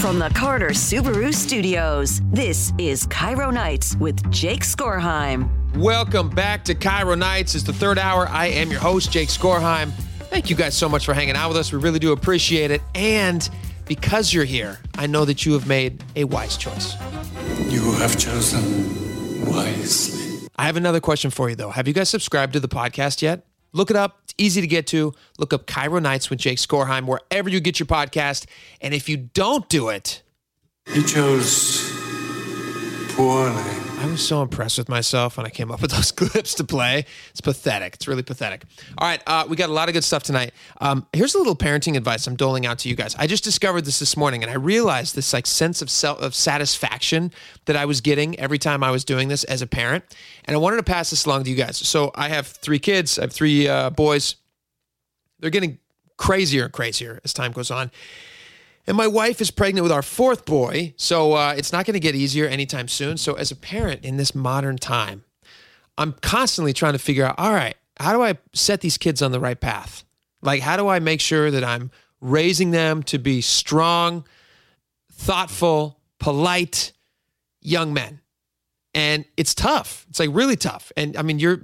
From the Carter Subaru Studios, this is KIRO Nights with Jake Skorheim. Welcome back to KIRO Nights. It's the third hour. I am your host, Jake Skorheim. Thank you guys so much for hanging out with us. We really do appreciate it. And because you're here, I know that you have made a wise choice. You have chosen wisely. I have another question for you, though. Have you guys subscribed to the podcast yet? Look it up. It's easy to get to. Look up KIRO Nights with Jake Skorheim wherever you get your podcast. And if you don't do it, You chose poorly. I was so impressed with myself when I came up with those clips to play. It's pathetic. It's really pathetic. All right, uh, we got a lot of good stuff tonight. Um, here's a little parenting advice I'm doling out to you guys. I just discovered this this morning, and I realized this like sense of self of satisfaction that I was getting every time I was doing this as a parent, and I wanted to pass this along to you guys. So I have three kids. I have three uh, boys. They're getting crazier and crazier as time goes on. And my wife is pregnant with our fourth boy, so uh, it's not going to get easier anytime soon. So, as a parent in this modern time, I'm constantly trying to figure out all right, how do I set these kids on the right path? Like, how do I make sure that I'm raising them to be strong, thoughtful, polite young men? And it's tough. It's like really tough. And I mean, you're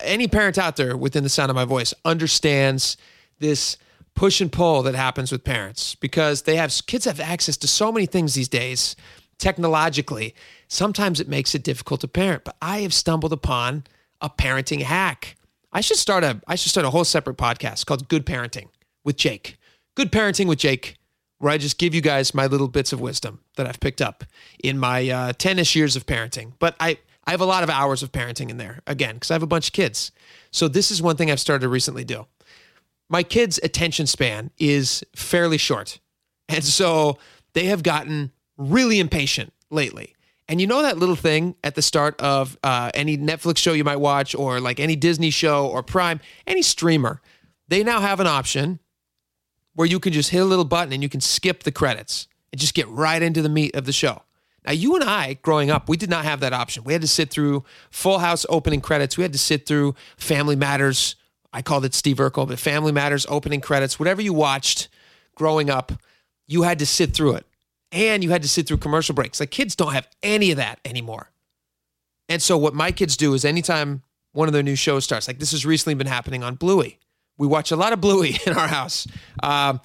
any parent out there within the sound of my voice understands this push and pull that happens with parents because they have kids have access to so many things these days technologically. Sometimes it makes it difficult to parent, but I have stumbled upon a parenting hack. I should start a I should start a whole separate podcast called Good Parenting with Jake. Good Parenting with Jake, where I just give you guys my little bits of wisdom that I've picked up in my uh, 10ish years of parenting. But I I have a lot of hours of parenting in there again because I have a bunch of kids. So this is one thing I've started to recently do my kids' attention span is fairly short. And so they have gotten really impatient lately. And you know that little thing at the start of uh, any Netflix show you might watch, or like any Disney show or Prime, any streamer, they now have an option where you can just hit a little button and you can skip the credits and just get right into the meat of the show. Now, you and I, growing up, we did not have that option. We had to sit through Full House opening credits. We had to sit through Family Matters I called it Steve Urkel, but Family Matters opening credits, whatever you watched growing up, you had to sit through it. And you had to sit through commercial breaks. Like kids don't have any of that anymore. And so what my kids do is anytime one of their new shows starts, like this has recently been happening on Bluey. We watch a lot of Bluey in our house. Um,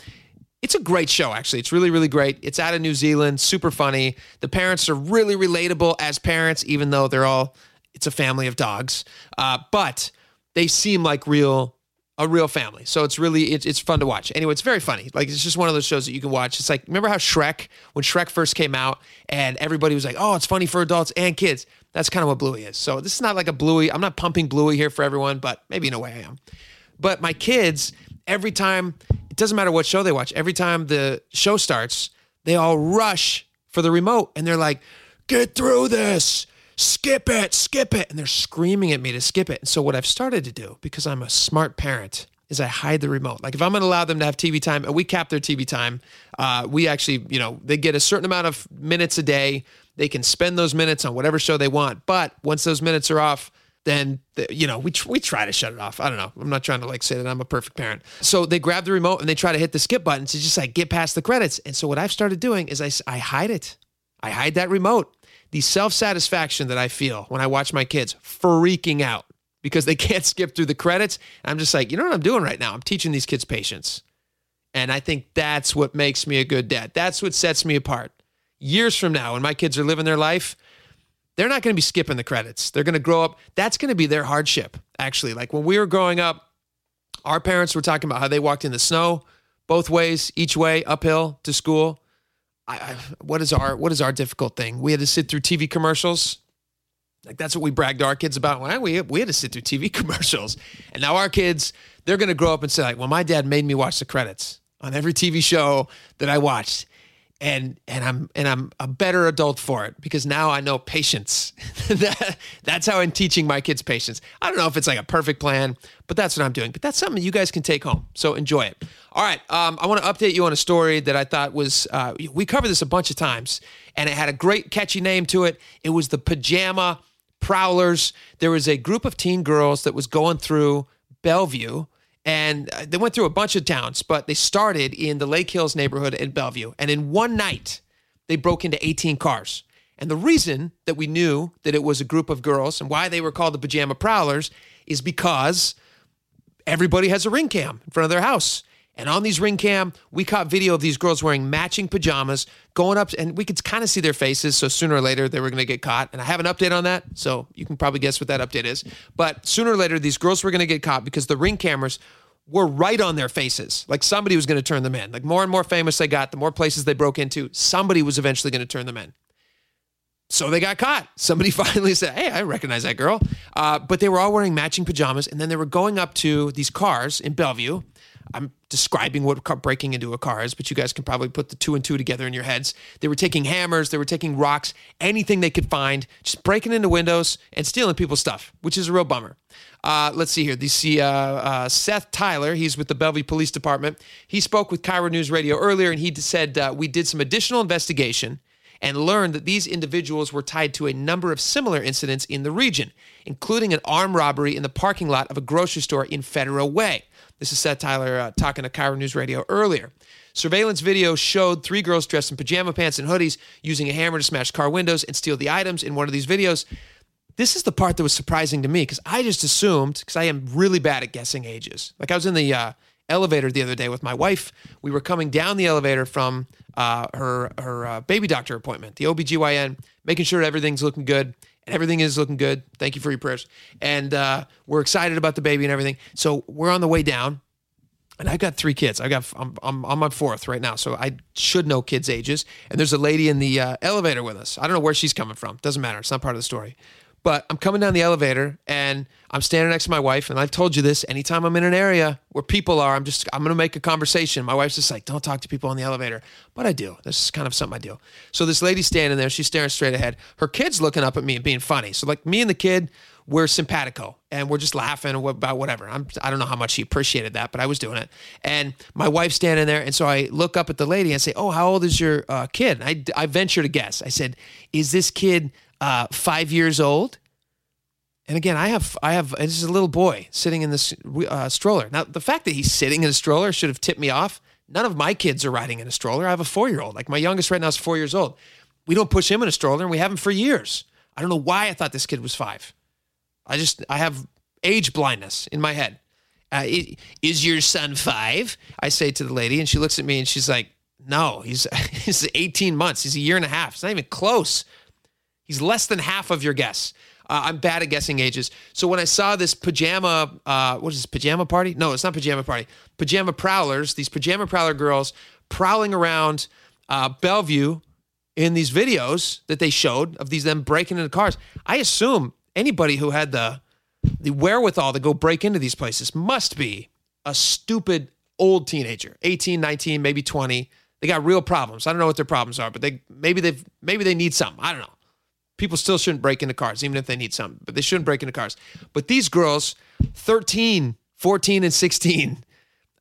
it's a great show, actually. It's really, really great. It's out of New Zealand, super funny. The parents are really relatable as parents, even though they're all, it's a family of dogs. Uh, but they seem like real a real family. So it's really it's, it's fun to watch. Anyway, it's very funny. Like it's just one of those shows that you can watch. It's like remember how Shrek when Shrek first came out and everybody was like, "Oh, it's funny for adults and kids." That's kind of what Bluey is. So this is not like a Bluey. I'm not pumping Bluey here for everyone, but maybe in a way I am. But my kids, every time it doesn't matter what show they watch, every time the show starts, they all rush for the remote and they're like, "Get through this." Skip it, skip it. And they're screaming at me to skip it. And so what I've started to do, because I'm a smart parent, is I hide the remote. Like if I'm going to allow them to have TV time, and we cap their TV time. Uh, we actually, you know, they get a certain amount of minutes a day. They can spend those minutes on whatever show they want. But once those minutes are off, then you know we tr- we try to shut it off. I don't know. I'm not trying to like say that I'm a perfect parent. So they grab the remote and they try to hit the skip button to just like get past the credits. And so what I've started doing is I I hide it. I hide that remote the self satisfaction that I feel when I watch my kids freaking out because they can't skip through the credits. I'm just like, you know what I'm doing right now? I'm teaching these kids patience. And I think that's what makes me a good dad. That's what sets me apart. Years from now, when my kids are living their life, they're not going to be skipping the credits. They're going to grow up. That's going to be their hardship, actually. Like when we were growing up, our parents were talking about how they walked in the snow both ways, each way, uphill to school. I, I, what is our what is our difficult thing? We had to sit through TV commercials. Like that's what we bragged our kids about. Well, we we had to sit through TV commercials, and now our kids they're going to grow up and say like, "Well, my dad made me watch the credits on every TV show that I watched." And and I'm and I'm a better adult for it because now I know patience. that, that's how I'm teaching my kids patience. I don't know if it's like a perfect plan, but that's what I'm doing. But that's something you guys can take home. So enjoy it. All right, um, I want to update you on a story that I thought was uh, we covered this a bunch of times, and it had a great catchy name to it. It was the pajama prowlers. There was a group of teen girls that was going through Bellevue And uh, they went through a bunch of towns, but they started in the Lake Hills neighborhood in Bellevue. And in one night, they broke into 18 cars. And the reason that we knew that it was a group of girls and why they were called the Pajama Prowlers is because everybody has a ring cam in front of their house. And on these ring cam, we caught video of these girls wearing matching pajamas, going up, and we could kind of see their faces. So sooner or later, they were going to get caught. And I have an update on that. So you can probably guess what that update is. But sooner or later, these girls were going to get caught because the ring cameras were right on their faces. Like somebody was going to turn them in. Like more and more famous they got, the more places they broke into, somebody was eventually going to turn them in. So they got caught. Somebody finally said, Hey, I recognize that girl. Uh, but they were all wearing matching pajamas. And then they were going up to these cars in Bellevue. I'm describing what breaking into a car is, but you guys can probably put the two and two together in your heads. They were taking hammers, they were taking rocks, anything they could find, just breaking into windows and stealing people's stuff, which is a real bummer. Uh, let's see here. You see uh, uh, Seth Tyler. He's with the Bellevue Police Department. He spoke with KIRO News Radio earlier, and he said uh, we did some additional investigation and learned that these individuals were tied to a number of similar incidents in the region, including an armed robbery in the parking lot of a grocery store in Federal Way. This is Seth Tyler uh, talking to KIRO News Radio earlier. Surveillance video showed three girls dressed in pajama pants and hoodies using a hammer to smash car windows and steal the items in one of these videos. This is the part that was surprising to me because I just assumed, because I am really bad at guessing ages. Like I was in the uh, elevator the other day with my wife. We were coming down the elevator from uh, her her uh, baby doctor appointment, the OBGYN, making sure everything's looking good. And everything is looking good. Thank you for your prayers. And uh, we're excited about the baby and everything. So we're on the way down. And I've got three kids. I got I'm, I'm on fourth right now, so I should know kids' ages. And there's a lady in the uh, elevator with us. I don't know where she's coming from. Doesn't matter. It's not part of the story. But I'm coming down the elevator and I'm standing next to my wife, and I've told you this. Anytime I'm in an area where people are, I'm just I'm gonna make a conversation. My wife's just like, "Don't talk to people on the elevator," but I do. This is kind of something I do. So this lady's standing there, she's staring straight ahead. Her kid's looking up at me and being funny. So like me and the kid, we're simpatico and we're just laughing about whatever. I'm I don't know how much she appreciated that, but I was doing it. And my wife's standing there, and so I look up at the lady and say, "Oh, how old is your uh, kid?" I I venture to guess. I said, "Is this kid?" Uh, five years old. And again, I have I have this is a little boy sitting in this uh, stroller. Now, the fact that he's sitting in a stroller should have tipped me off. None of my kids are riding in a stroller. I have a four year old. Like my youngest right now is four years old. We don't push him in a stroller, and we haven't for years. I don't know why I thought this kid was five. I just I have age blindness in my head. Uh, is your son five? I say to the lady, and she looks at me and she's like, "No, he's he's 18 months. He's a year and a half. It's not even close." He's less than half of your guess. Uh, I'm bad at guessing ages. So when I saw this pajama, uh, what is this, pajama party? No, it's not pajama party. Pajama prowlers, these pajama prowler girls prowling around uh, Bellevue in these videos that they showed of these them breaking into cars. I assume anybody who had the the wherewithal to go break into these places must be a stupid old teenager, 18, 19, maybe 20. They got real problems. I don't know what their problems are, but they maybe they maybe they need something. I don't know. People still shouldn't break into cars, even if they need some, but they shouldn't break into cars. But these girls, 13, 14, and 16,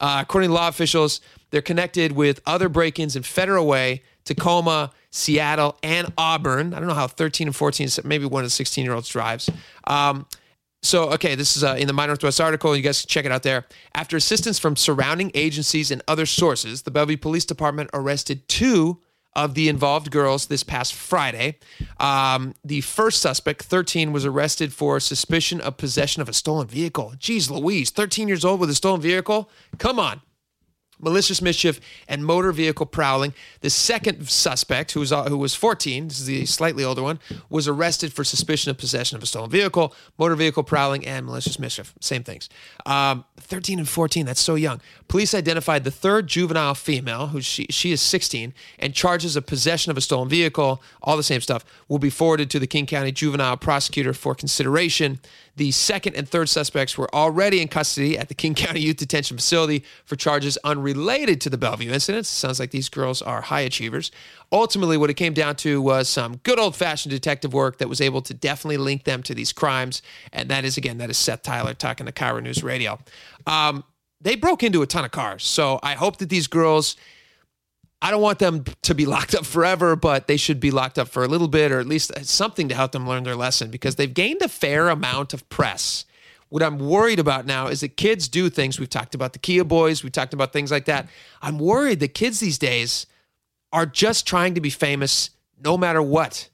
uh, according to law officials, they're connected with other break ins in Federal Way, Tacoma, Seattle, and Auburn. I don't know how 13 and 14, maybe one of the 16 year olds drives. Um, so, okay, this is uh, in the My Northwest article. You guys can check it out there. After assistance from surrounding agencies and other sources, the Bellevue Police Department arrested two of the involved girls this past Friday. Um, the first suspect, 13, was arrested for suspicion of possession of a stolen vehicle. Geez Louise, 13 years old with a stolen vehicle? Come on malicious mischief, and motor vehicle prowling. The second suspect, who was, uh, who was 14, this is the slightly older one, was arrested for suspicion of possession of a stolen vehicle, motor vehicle prowling, and malicious mischief. Same things. Um, 13 and 14, that's so young. Police identified the third juvenile female, who she, she is 16, and charges of possession of a stolen vehicle, all the same stuff, will be forwarded to the King County Juvenile Prosecutor for consideration. The second and third suspects were already in custody at the King County Youth Detention Facility for charges unrelated to the Bellevue incidents. Sounds like these girls are high achievers. Ultimately, what it came down to was some good old fashioned detective work that was able to definitely link them to these crimes. And that is, again, that is Seth Tyler talking to KIRO News Radio. Um, they broke into a ton of cars. So I hope that these girls I don't want them to be locked up forever, but they should be locked up for a little bit or at least something to help them learn their lesson because they've gained a fair amount of press What I'm worried about now is that kids do things. We've talked about the Kia boys, we've talked about things like that. I'm worried that kids these days are just trying to be famous no matter what,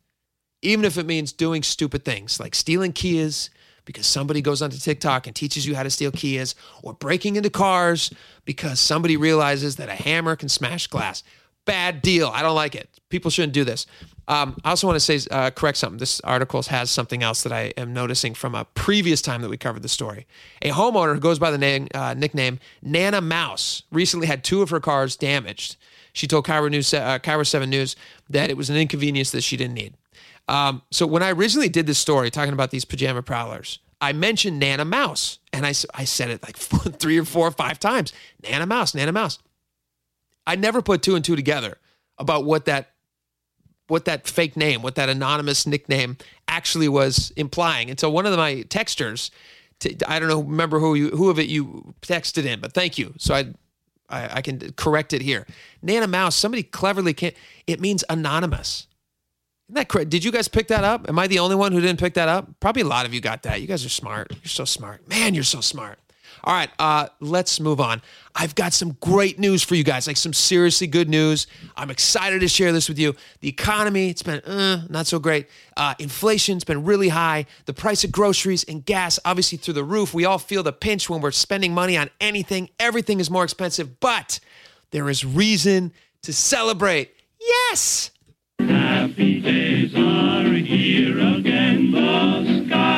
even if it means doing stupid things like stealing Kias because somebody goes onto TikTok and teaches you how to steal Kias, or breaking into cars because somebody realizes that a hammer can smash glass. Bad deal. I don't like it. People shouldn't do this. Um, I also want to say, uh, correct something. This article has something else that I am noticing from a previous time that we covered the story. A homeowner who goes by the name, uh, nickname Nana Mouse recently had two of her cars damaged. She told KIRO, News, uh, KIRO 7 News that it was an inconvenience that she didn't need. Um, so when I originally did this story talking about these pajama prowlers, I mentioned Nana Mouse, and I, I said it like three or four or five times. Nana Mouse, Nana Mouse. I never put two and two together about what that what that fake name, what that anonymous nickname actually was implying until one of my texters, I don't know, remember who you who of it you texted in, but thank you. So I I, I can correct it here. Nana Mouse, somebody cleverly can it means anonymous. Isn't that correct? Did you guys pick that up? Am I the only one who didn't pick that up? Probably a lot of you got that. You guys are smart. You're so smart. Man, you're so smart. All right, uh, let's move on. I've got some great news for you guys, like some seriously good news. I'm excited to share this with you. The economy, it's been uh, not so great. Uh, inflation's been really high. The price of groceries and gas, obviously, through the roof. We all feel the pinch when we're spending money on anything. Everything is more expensive, but there is reason to celebrate. Yes! Happy days are here again. The skies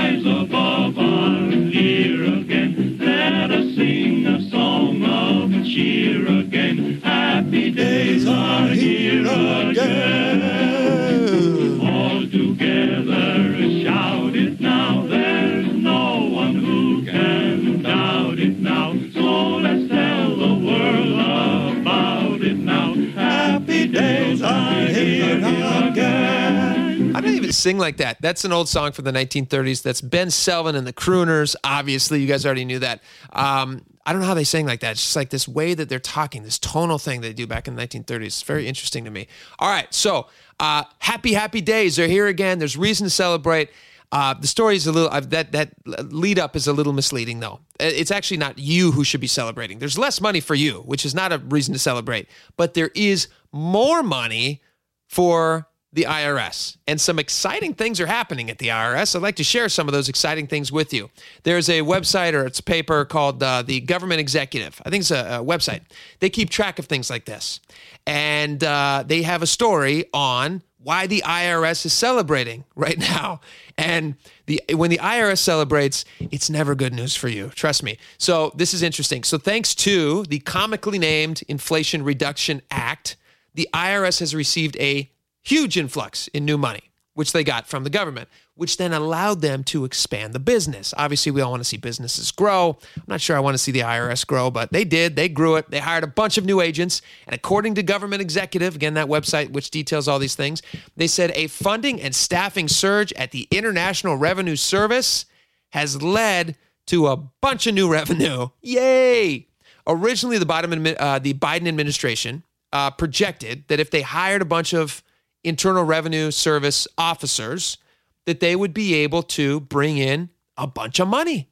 I don't even sing like that. That's an old song from the 1930s. That's Ben Selvin and the Crooners. Obviously, you guys already knew that. Um, I don't know how they sing like that. It's just like this way that they're talking, this tonal thing they do back in the 1930s. It's very interesting to me. All right, so uh, happy, happy days. They're here again. There's reason to celebrate. Uh, the story is a little uh, that that lead up is a little misleading though. It's actually not you who should be celebrating. There's less money for you, which is not a reason to celebrate, but there is more money for the IRS. And some exciting things are happening at the IRS. I'd like to share some of those exciting things with you. There's a website or it's a paper called uh, the Government Executive. I think it's a, a, website. They keep track of things like this. And uh, they have a story on why the IRS is celebrating right now. And the when the IRS celebrates, it's never good news for you. Trust me. So this is interesting. So thanks to the comically named Inflation Reduction Act, the IRS has received a huge influx in new money, which they got from the government, which then allowed them to expand the business. Obviously, we all want to see businesses grow. I'm not sure I want to see the IRS grow, but they did. They grew it. They hired a bunch of new agents. And according to Government Executive, again, that website which details all these things, they said a funding and staffing surge at the International Revenue Service has led to a bunch of new revenue. Yay! Originally, the, bottom, uh, the Biden administration uh, projected that if they hired a bunch of Internal Revenue Service officers, that they would be able to bring in a bunch of money.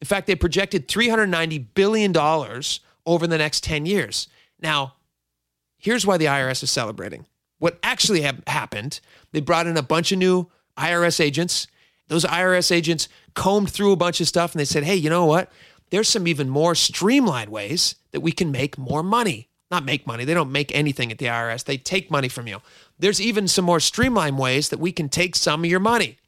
In fact, they projected $390 billion over the next 10 years. Now, here's why the IRS is celebrating. What actually ha- happened, they brought in a bunch of new IRS agents. Those IRS agents combed through a bunch of stuff and they said, hey, you know what? There's some even more streamlined ways that we can make more money. Not make money, they don't make anything at the IRS, they take money from you. There's even some more streamlined ways that we can take some of your money.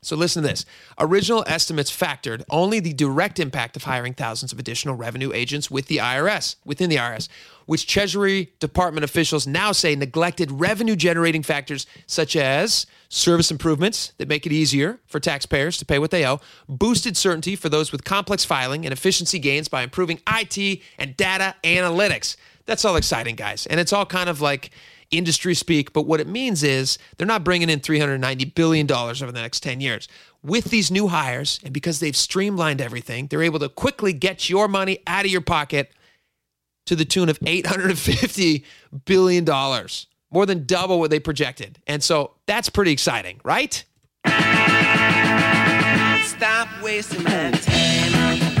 So listen to this. Original estimates factored only the direct impact of hiring thousands of additional revenue agents with the IRS, within the IRS, which Treasury Department officials now say neglected revenue generating factors such as service improvements that make it easier for taxpayers to pay what they owe, boosted certainty for those with complex filing, and efficiency gains by improving IT and data analytics. That's all exciting, guys. And it's all kind of like industry speak, but what it means is they're not bringing in $390 billion over the next 10 years. With these new hires, and because they've streamlined everything, they're able to quickly get your money out of your pocket to the tune of $850 billion, more than double what they projected. And so that's pretty exciting, right? Stop wasting my time.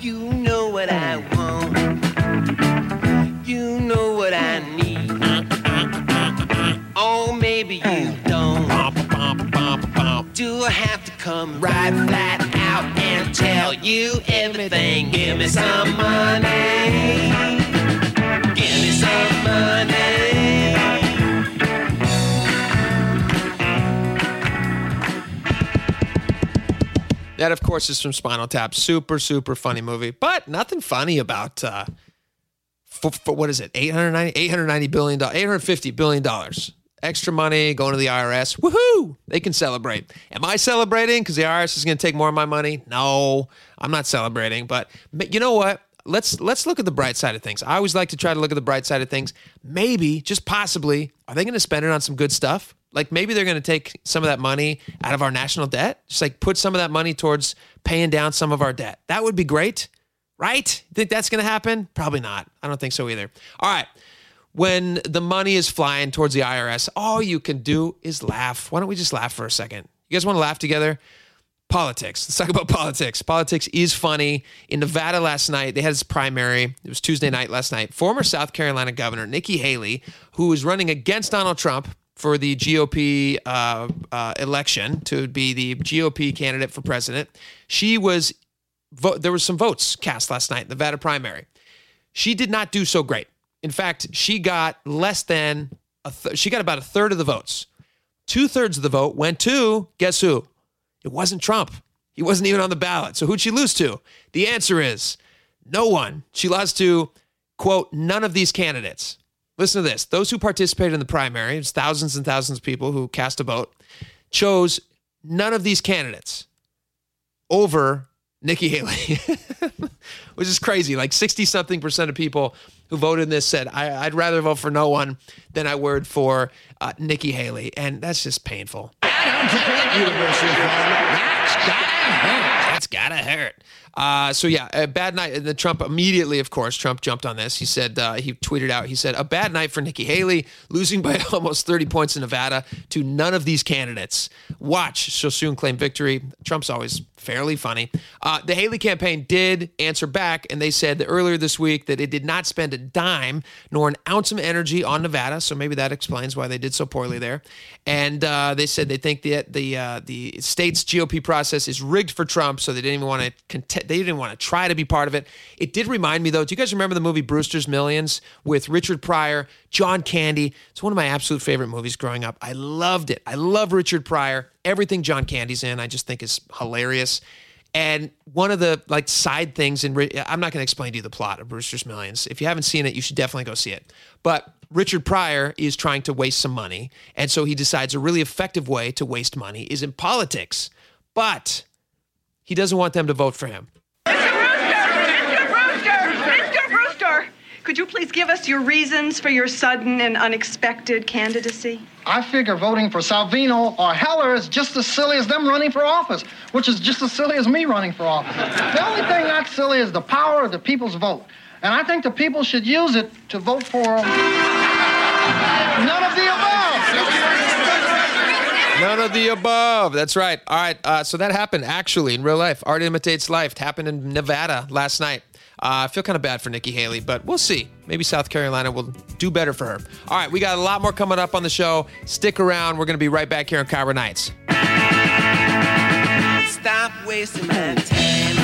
You Maybe you don't. Do I have to come right flat out and tell you everything? Give me some money. Give me some money. That, of course, is from Spinal Tap. Super, super funny movie, but nothing funny about. Uh, for, for what is it? 890, 890 billion dollars, 850 billion dollars. Extra money going to the IRS. Woohoo! They can celebrate. Am I celebrating because the IRS is going to take more of my money? No, I'm not celebrating. But you know what? Let's let's look at the bright side of things. I always like to try to look at the bright side of things. Maybe, just possibly, are they going to spend it on some good stuff? Like maybe they're going to take some of that money out of our national debt, just like put some of that money towards paying down some of our debt. That would be great, right? Think that's going to happen? Probably not. I don't think so either. All right. When the money is flying towards the IRS, all you can do is laugh. Why don't we just laugh for a second? You guys want to laugh together? Politics. Let's talk about politics. Politics is funny. In Nevada last night, they had his primary. It was Tuesday night last night. Former South Carolina Governor Nikki Haley, who was running against Donald Trump, for the GOP uh, uh, election to be the GOP candidate for president. She was vo- there was some votes cast last night in the Nevada primary. She did not do so great. In fact, she got less than a th- she got about a third of the votes. Two thirds of the vote went to guess who? It wasn't Trump. He wasn't even on the ballot. So who'd she lose to? The answer is no one. She lost to quote none of these candidates. Listen to this. Those who participated in the primary, it's thousands and thousands of people who cast a vote, chose none of these candidates over Nikki Haley, which is crazy. Like 60 something percent of people who voted in this said, I, would rather vote for no one than I would for uh, Nikki Haley. And that's just painful. That's gotta hurt. Uh, so yeah, a bad night. And the Trump immediately, of course, Trump jumped on this. He said uh, he tweeted out. He said a bad night for Nikki Haley, losing by almost 30 points in Nevada to none of these candidates. Watch, she'll soon claim victory. Trump's always fairly funny. Uh, the Haley campaign did answer back, and they said that earlier this week that it did not spend a dime nor an ounce of energy on Nevada. So maybe that explains why they did so poorly there. And uh, they said they think that the uh, the state's GOP process is rigged for Trump, so they didn't even want to contest. They didn't want to try to be part of it. It did remind me though. Do you guys remember the movie Brewster's Millions with Richard Pryor, John Candy? It's one of my absolute favorite movies growing up. I loved it. I love Richard Pryor everything John Candy's in, I just think is hilarious. And one of the like side things, and I'm not going to explain to you the plot of Brewster's Millions. If you haven't seen it, you should definitely go see it. But Richard Pryor is trying to waste some money, and so he decides a really effective way to waste money is in politics. But he doesn't want them to vote for him. Mr. Rooster! Mr. Brewster! Mr. Brewster! Could you please give us your reasons for your sudden and unexpected candidacy? I figure voting for Salvino or Heller is just as silly as them running for office, which is just as silly as me running for office. the only thing not silly is the power of the people's vote. And I think the people should use it to vote for um, none of the above. None of the above. That's right. All right. Uh, so that happened actually in real life. Art imitates life. It happened in Nevada last night. Uh, I feel kind of bad for Nikki Haley, but we'll see. Maybe South Carolina will do better for her. All right, we got a lot more coming up on the show. Stick around. We're going to be right back here on KIRO Nights. Stop wasting my time.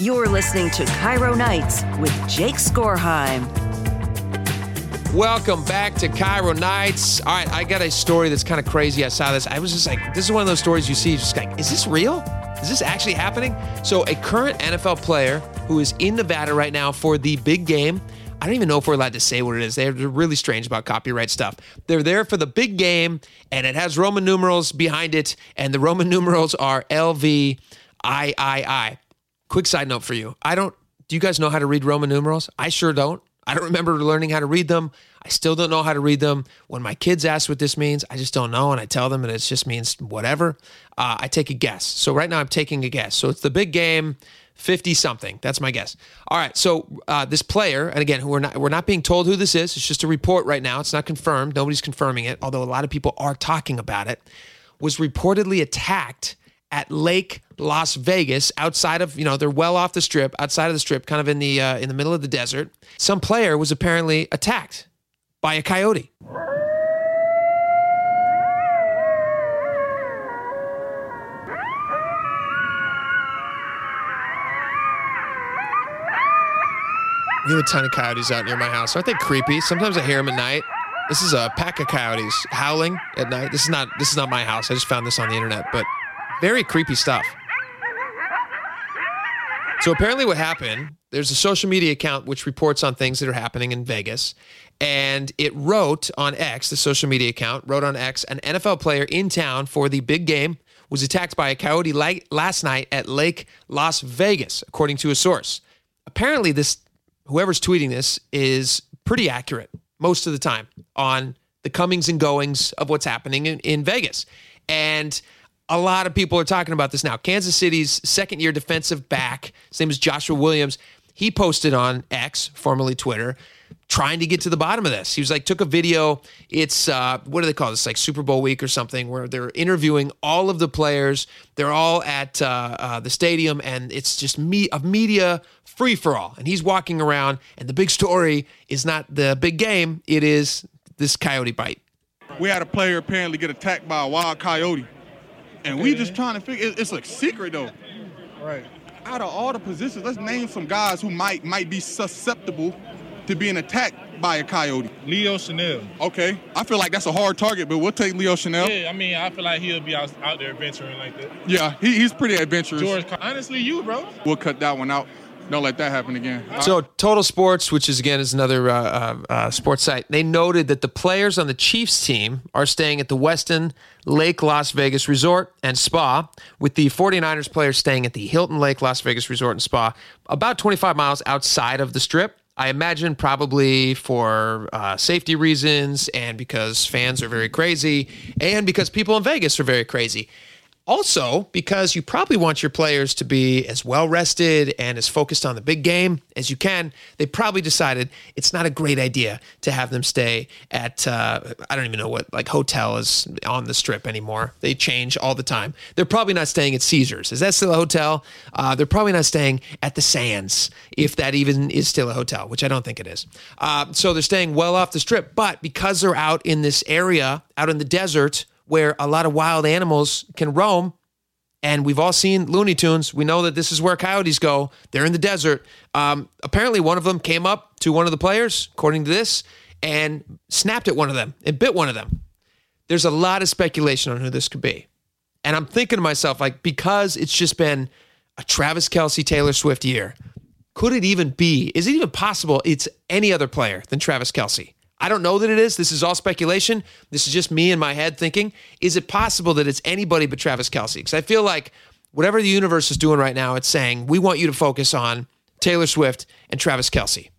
You're listening to KIRO Nights with Jake Skorheim. Welcome back to KIRO Nights. All right, I got a story that's kind of crazy. I saw this. I was just like, this is one of those stories you see, just like, is this real? Is this actually happening? So, a current NFL player who is in Nevada right now for the big game. I don't even know if we're allowed to say what it is. They're really strange about copyright stuff. They're there for the big game, and it has Roman numerals behind it, and the Roman numerals are L V I I I. Quick side note for you. I don't. Do you guys know how to read Roman numerals? I sure don't. I don't remember learning how to read them. I still don't know how to read them. When my kids ask what this means, I just don't know. And I tell them, and it just means whatever. Uh, I take a guess. So right now, I'm taking a guess. So it's the big game. 50 something. That's my guess. All right. So uh, this player, and again, we're not we're not being told who this is. It's just a report right now. It's not confirmed. Nobody's confirming it, although a lot of people are talking about it. Was reportedly attacked at Lake Las Vegas, outside of you know they're well off the strip, outside of the strip, kind of in the uh, in the middle of the desert. Some player was apparently attacked by a coyote. We have a ton of coyotes out near my house. Aren't they creepy? Sometimes I hear them at night. This is a pack of coyotes howling at night. This is not this is not my house. I just found this on the internet, but very creepy stuff. So apparently what happened, there's a social media account which reports on things that are happening in Vegas, and it wrote on X, the social media account, wrote on X, an NFL player in town for the big game was attacked by a coyote last night at Lake Las Vegas, according to a source. Apparently this whoever's tweeting this is pretty accurate most of the time on the comings and goings of what's happening in, in Vegas. And a lot of people are talking about this now. Kansas City's second year defensive back, his name is Joshua Williams. He posted on X, formerly Twitter, trying to get to the bottom of this. He was like, took a video. It's, uh, what do they call this? Like Super Bowl week or something, where they're interviewing all of the players. They're all at uh, uh, the stadium, and it's just me- a media free for all. And he's walking around, and the big story is not the big game, it is this coyote bite. we had a player apparently get attacked by a wild coyote, and we just trying to figure. it- It's a secret though. Right. Out of all the positions, let's name some guys who might might be susceptible to being attacked by a coyote. Leo Chenal. Okay, I feel like that's a hard target, but we'll take Leo Chenal. Yeah, I mean, I feel like he'll be out, out there adventuring like that. Yeah, he, he's pretty adventurous. George, honestly, you, bro. We'll cut that one out. Don't let that happen again. So Total Sports, which is again is another uh, uh, uh, sports site, they noted that the players on the Chiefs team are staying at the Westin Lake Las Vegas Resort and Spa, with the 49ers players staying at the Hilton Lake Las Vegas Resort and Spa, about 25 miles outside of the Strip. I imagine probably for uh, safety reasons and because fans are very crazy and because people in Vegas are very crazy. Also, because you probably want your players to be as well rested and as focused on the big game as you can, they probably decided it's not a great idea to have them stay at, uh, I don't even know what, like hotel is on the strip anymore. They change all the time. They're probably not staying at Caesars. Is that still a hotel? Uh, they're probably not staying at the Sands, if that even is still a hotel, which I don't think it is. Uh, so they're staying well off the strip. But because they're out in this area, out in the desert, where a lot of wild animals can roam. And we've all seen Looney Tunes. We know that this is where coyotes go. They're in the desert. Um, apparently, one of them came up to one of the players, according to this, and snapped at one of them and bit one of them. There's a lot of speculation on who this could be. And I'm thinking to myself, like, because it's just been a Travis Kelce, Taylor Swift year, could it even be? Is it even possible it's any other player than Travis Kelce? I don't know that it is. This is all speculation. This is just me in my head thinking. Is it possible that it's anybody but Travis Kelce? Because I feel like whatever the universe is doing right now, it's saying we want you to focus on Taylor Swift and Travis Kelce.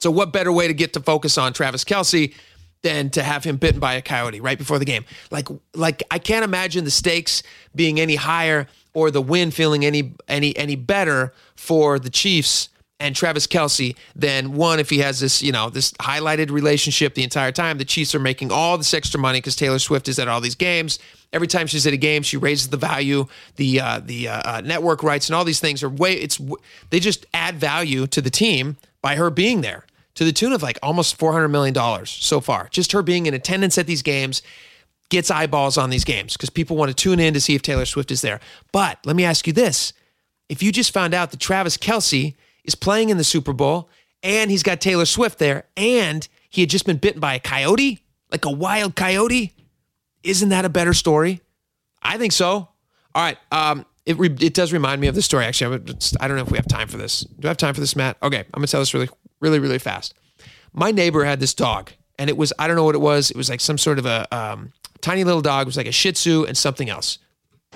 So, what better way to get to focus on Travis Kelce than to have him bitten by a coyote right before the game? Like, like I can't imagine the stakes being any higher or the win feeling any any any better for the Chiefs and Travis Kelce than one if he has this, you know, this highlighted relationship the entire time. The Chiefs are making all this extra money because Taylor Swift is at all these games. Every time she's at a game, she raises the value, the uh, the uh, uh, network rights, and all these things are way. It's they just add value to the team by her being there to the tune of like almost four hundred million dollars so far. Just her being in attendance at these games gets eyeballs on these games because people want to tune in to see if Taylor Swift is there. But let me ask you this: if you just found out that Travis Kelce is playing in the Super Bowl and he's got Taylor Swift there and he had just been bitten by a coyote, like a wild coyote, isn't that a better story? I think so. All right. Um, it, re- it does remind me of the story. Actually, I, don't know if we have time for this. Do I have time for this, Matt? Okay, I'm gonna tell this really, really, really fast. My neighbor had this dog, and it was I don't know what it was. It was like some sort of a um, tiny little dog. It was like a Shih Tzu and something else.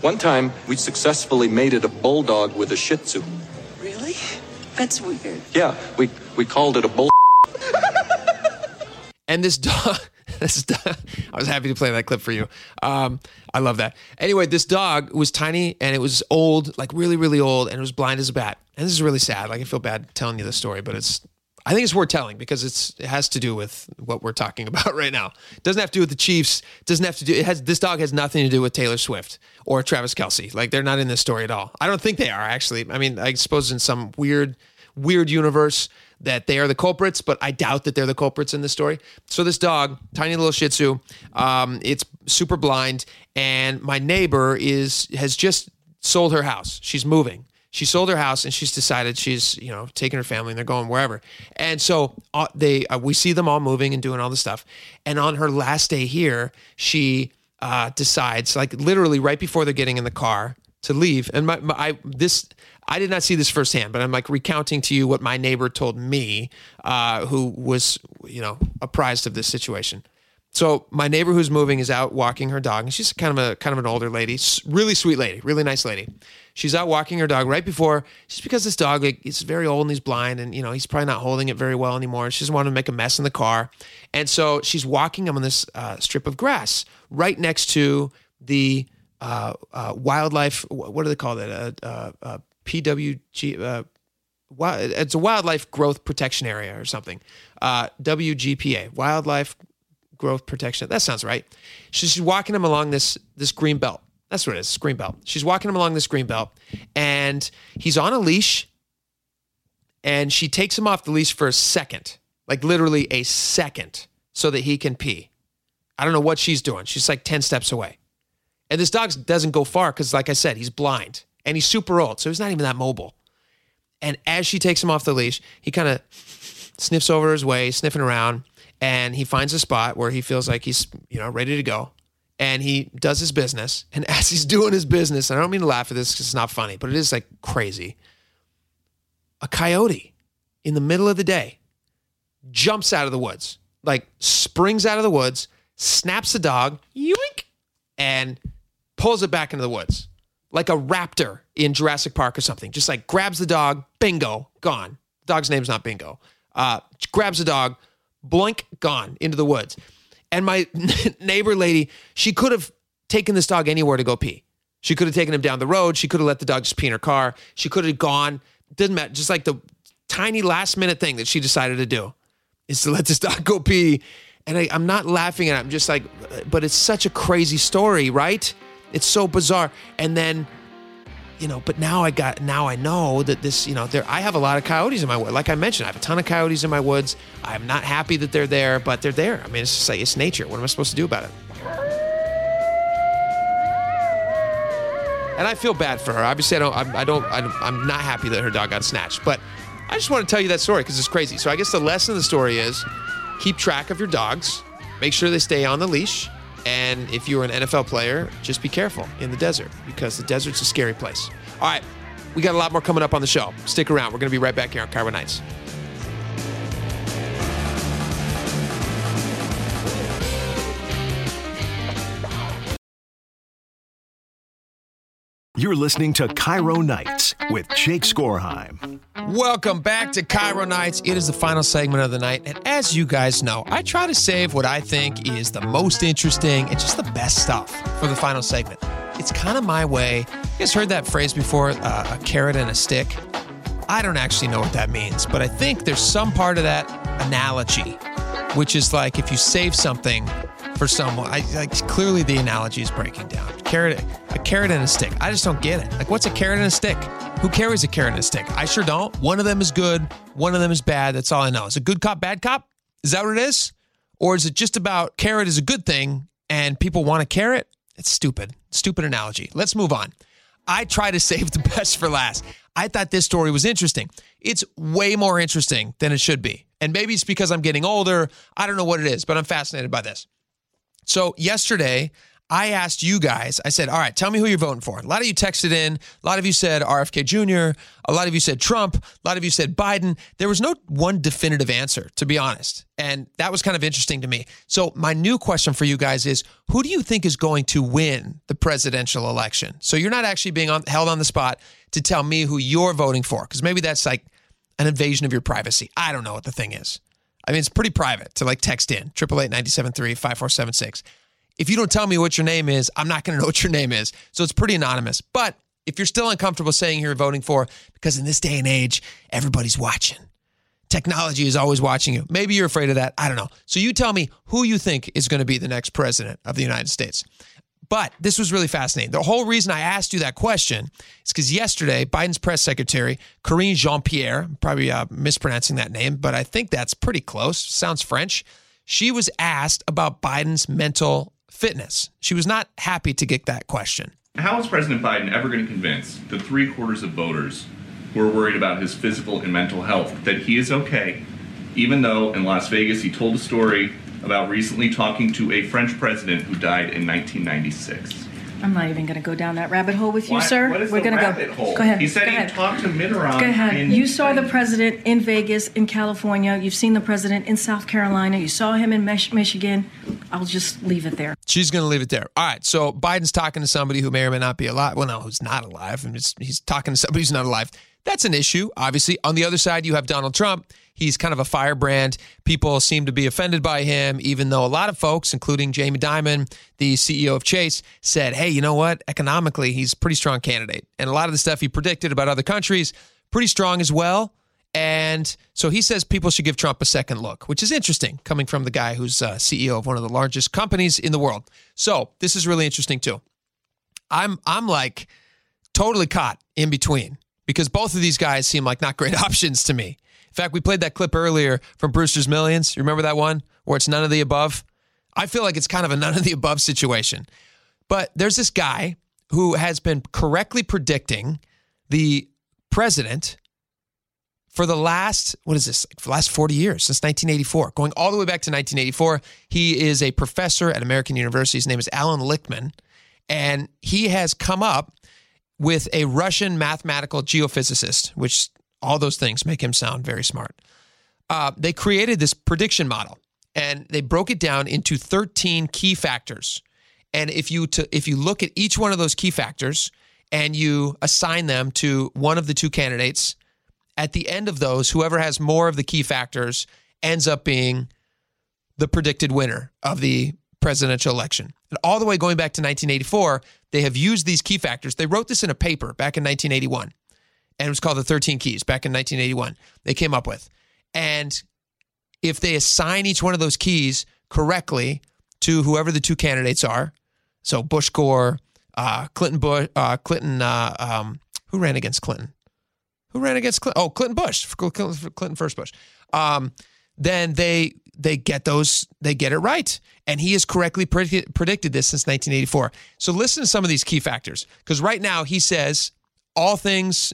One time, we successfully mated a bulldog with a Shih Tzu. Really? That's weird. Yeah, we we called it a bull. And this dog, This is- I was happy to play that clip for you. Um, I love that. Anyway, this dog was tiny and it was old, like really, really old, and it was blind as a bat. And this is really sad. Like I feel bad telling you this story, but it's I think it's worth telling because it's it has to do with what we're talking about right now. It doesn't have to do with the Chiefs. Doesn't have to do. It has this dog has nothing to do with Taylor Swift or Travis Kelce. Like they're not in this story at all. I don't think they are actually. I mean, I suppose in some weird, weird universe that they are the culprits, but I doubt that they're the culprits in this story. So this dog, tiny little Shih Tzu, um, it's super blind, and my neighbor is has just sold her house. She's moving she sold her house and she's decided she's you know taking her family and they're going wherever. And so uh, they uh, we see them all moving and doing all the stuff. And on her last day here she uh, decides like literally right before they're getting in the car to leave. And my, my I this I did not see this firsthand but I'm like recounting to you what my neighbor told me uh, who was you know apprised of this situation so my neighbor who's moving is out walking her dog, and she's kind of a kind of an older lady, really sweet lady, really nice lady. She's out walking her dog right before, just because this dog like is very old and he's blind, and you know he's probably not holding it very well anymore. She doesn't want to make a mess in the car, and so she's walking him on this uh, strip of grass right next to the uh, uh, wildlife. What do they call that? Uh, uh, uh, PWG. It's a wildlife growth protection area or something. WGPA, wildlife growth protection. That sounds right. She's walking him along this this green belt. That's what it is, green belt. She's walking him along this green belt, and he's on a leash. And she takes him off the leash for a second, like literally a second, so that he can pee. I don't know what she's doing. She's like 10 steps away. And this dog doesn't go far because, like I said, he's blind and he's super old. So he's not even that mobile. And as she takes him off the leash, he kind of sniffs over his way, sniffing around, and he finds a spot where he feels like he's, you know, ready to go. And he does his business. And as he's doing his business, and I don't mean to laugh at this because it's not funny, but it is like crazy. A coyote in the middle of the day jumps out of the woods, like springs out of the woods, snaps the dog, yoink, and pulls it back into the woods like a raptor in Jurassic Park or something. Just like grabs the dog, bingo, gone. Dog's name's not Bingo. Uh, grabs the dog, blink, gone into the woods. And my neighbor lady, she could have taken this dog anywhere to go pee. She could have taken him down the road. She could have let the dog just pee in her car. She could have gone. Didn't matter. Just like the tiny last minute thing that she decided to do is to let this dog go pee. And I, I'm not laughing at it. I'm just like, but it's such a crazy story, right? It's so bizarre. And then, you know, but now I got, now I know that this, you know, there, I have a lot of coyotes in my wood. Like I mentioned, I have a ton of coyotes in my woods. I'm not happy that they're there, but they're there. I mean, it's just like, it's nature. What am I supposed to do about it? And I feel bad for her. Obviously, I don't. I'm, I don't. I don't I'm not happy that her dog got snatched. But I just want to tell you that story because it's crazy. So I guess the lesson of the story is keep track of your dogs. Make sure they stay on the leash. And if you're an NFL player, just be careful in the desert because the desert's a scary place. All right, we got a lot more coming up on the show. Stick around. We're going to be right back here on KIRO Nights. You're listening to KIRO Nights with Jake Skorheim. Welcome back to KIRO Nights. It is the final segment of the night. And as you guys know, I try to save what I think is the most interesting and just the best stuff for the final segment. It's kind of my way. You guys heard that phrase before uh, a carrot and a stick? I don't actually know what that means, but I think there's some part of that analogy, which is like if you save something for someone, I, like clearly the analogy is breaking down. Carrot, a carrot and a stick. I just don't get it. Like, what's a carrot and a stick? Who carries a carrot and a stick? I sure don't. One of them is good. One of them is bad. That's all I know. Is it good cop, bad cop? Is that what it is? Or is it just about carrot is a good thing and people want a carrot? It's stupid. Stupid analogy. Let's move on. I try to save the best for last. I thought this story was interesting. It's way more interesting than it should be. And maybe it's because I'm getting older. I don't know what it is, but I'm fascinated by this. So, yesterday, I asked you guys, I said, all right, tell me who you're voting for. A lot of you texted in. A lot of you said RFK Jr., a lot of you said Trump, a lot of you said Biden. There was no one definitive answer, to be honest. And that was kind of interesting to me. So, my new question for you guys is who do you think is going to win the presidential election? So, you're not actually being on, held on the spot to tell me who you're voting for, because maybe that's like an invasion of your privacy. I don't know what the thing is. I mean, it's pretty private to like text in 888 973 5476. If you don't tell me what your name is, I'm not going to know what your name is. So it's pretty anonymous. But if you're still uncomfortable saying who you're voting for, because in this day and age, everybody's watching. Technology is always watching you. Maybe you're afraid of that. I don't know. So you tell me who you think is going to be the next president of the United States. But this was really fascinating. The whole reason I asked you that question is because yesterday, Biden's press secretary, Karine Jean Pierre, probably uh, mispronouncing that name, but I think that's pretty close, sounds French. She was asked about Biden's mental fitness. She was not happy to get that question. How is President Biden ever going to convince the three quarters of voters who are worried about his physical and mental health that he is okay, even though in Las Vegas he told a story about recently talking to a French president who died in 1996? I'm not even going to go down that rabbit hole with you, Why- sir. what is We're gonna go. hole? Go ahead. He said go he ahead. talked to Mitterrand. Go ahead. in- You saw the president in Vegas, in California. You've seen the president in South Carolina. You saw him in Mich- Michigan. I'll just leave it there. She's going to leave it there. All right. So Biden's talking to somebody who may or may not be alive. Well, no, who's not alive. And it's, he's talking to somebody who's not alive. That's an issue, obviously. On the other side, you have Donald Trump. He's kind of a firebrand. People seem to be offended by him, even though a lot of folks, including Jamie Dimon, the CEO of Chase, said, hey, you know what? Economically, he's a pretty strong candidate. And a lot of the stuff he predicted about other countries, pretty strong as well. And so he says people should give Trump a second look, which is interesting coming from the guy who's uh, CEO of one of the largest companies in the world. So this is really interesting too. I'm I'm like totally caught in between because both of these guys seem like not great options to me. Fact, we played that clip earlier from Brewster's Millions. You remember that one where it's none of the above? I feel like it's kind of a none of the above situation. But there's this guy who has been correctly predicting the president for the last what is this for the last 40 years since 1984 going all the way back to 1984 he is a professor at american university his name is allan lichtman and he has come up with a russian mathematical geophysicist which all those things make him sound very smart uh, they created this prediction model and they broke it down into 13 key factors and if you if you look at each one of those key factors and you assign them to one of the two candidates at the end of those, whoever has more of the key factors ends up being the predicted winner of the presidential election. And all the way going back to 1984, they have used these key factors. They wrote this in a paper back in 1981, and it was called the 13 Keys back in 1981. They came up with. And if they assign each one of those keys correctly to whoever the two candidates are, so Bush Gore, uh, Clinton Bush, uh, Clinton, uh, um, who ran against Clinton? Who ran against Clinton? Oh, Clinton Bush, Clinton, first Bush. Um, then they they get those they get it right, and he has correctly predict, predicted this since 1984. So listen to some of these key factors, because right now he says all things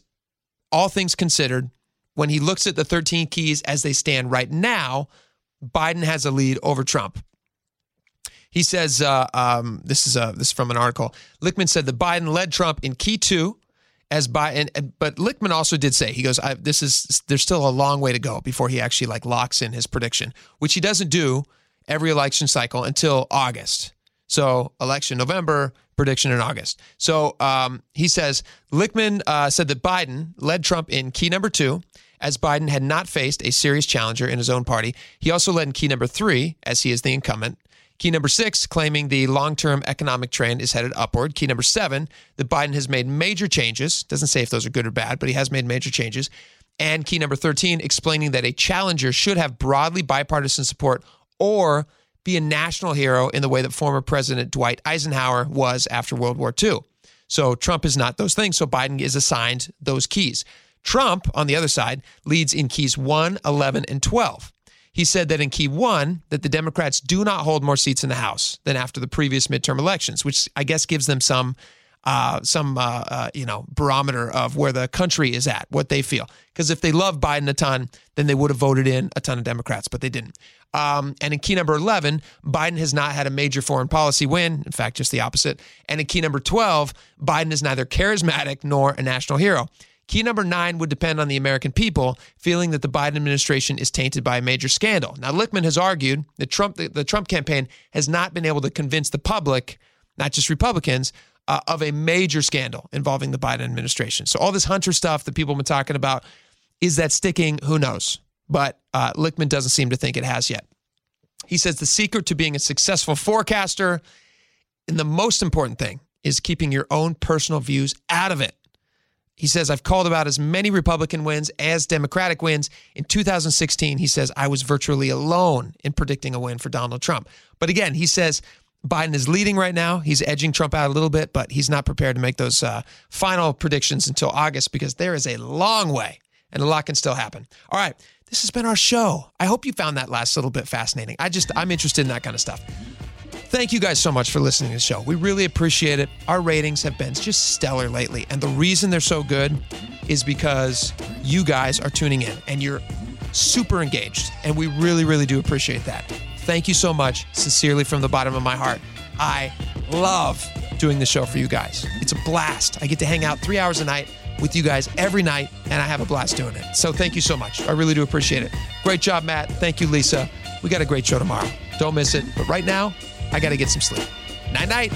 all things considered, when he looks at the 13 keys as they stand right now, Biden has a lead over Trump. He says, uh, um, this is a, this is from an article. Lichtman said that Biden led Trump in key two, as Biden, but Lichtman also did say he goes, this is there's still a long way to go before he actually like locks in his prediction, which he doesn't do every election cycle until August. So election November, prediction in August. So um, he says Lichtman uh, said that Biden led Trump in key number two, as Biden had not faced a serious challenger in his own party. He also led in key number three, as he is the incumbent. Key number six, claiming the long term economic trend is headed upward. Key number seven, that Biden has made major changes. Doesn't say if those are good or bad, but he has made major changes. And key number 13, explaining that a challenger should have broadly bipartisan support or be a national hero in the way that former President Dwight Eisenhower was after World War II. So Trump is not those things. So Biden is assigned those keys. Trump, on the other side, leads in keys 1, 11, and 12. He said that in key 1 that the Democrats do not hold more seats in the House than after the previous midterm elections, which I guess gives them some uh, some uh, uh, you know barometer of where the country is at, what they feel. Because if they love Biden a ton, then they would have voted in a ton of Democrats, but they didn't. Um, and in key number 11, Biden has not had a major foreign policy win. In fact, just the opposite. And in key number 12, Biden is neither charismatic nor a national hero. Key number nine would depend on the American people feeling that the Biden administration is tainted by a major scandal. Now, Lichtman has argued that Trump, the, the Trump campaign has not been able to convince the public, not just Republicans, uh, of a major scandal involving the Biden administration. So all this Hunter stuff that people have been talking about, is that sticking? Who knows? but uh, Lichtman doesn't seem to think it has yet. He says the secret to being a successful forecaster and the most important thing is keeping your own personal views out of it. He says, I've called about as many Republican wins as Democratic wins. In 2016, he says, I was virtually alone in predicting a win for Donald Trump. But again, he says Biden is leading right now. He's edging Trump out a little bit, but he's not prepared to make those uh, final predictions until August because there is a long way and a lot can still happen. All right, this has been our show. I hope you found that last little bit fascinating. I just, I'm interested in that kind of stuff. Thank you guys so much for listening to the show. We really appreciate it. Our ratings have been just stellar lately. And the reason they're so good is because you guys are tuning in and you're super engaged. And we really, really do appreciate that. Thank you so much. Sincerely from the bottom of my heart. I love doing the show for you guys. It's a blast. I get to hang out three hours a night with you guys every night, and I have a blast doing it. So thank you so much. I really do appreciate it. Great job, Matt. Thank you, Lisa. We got a great show tomorrow. Don't miss it. But right now, I got to get some sleep. Night night.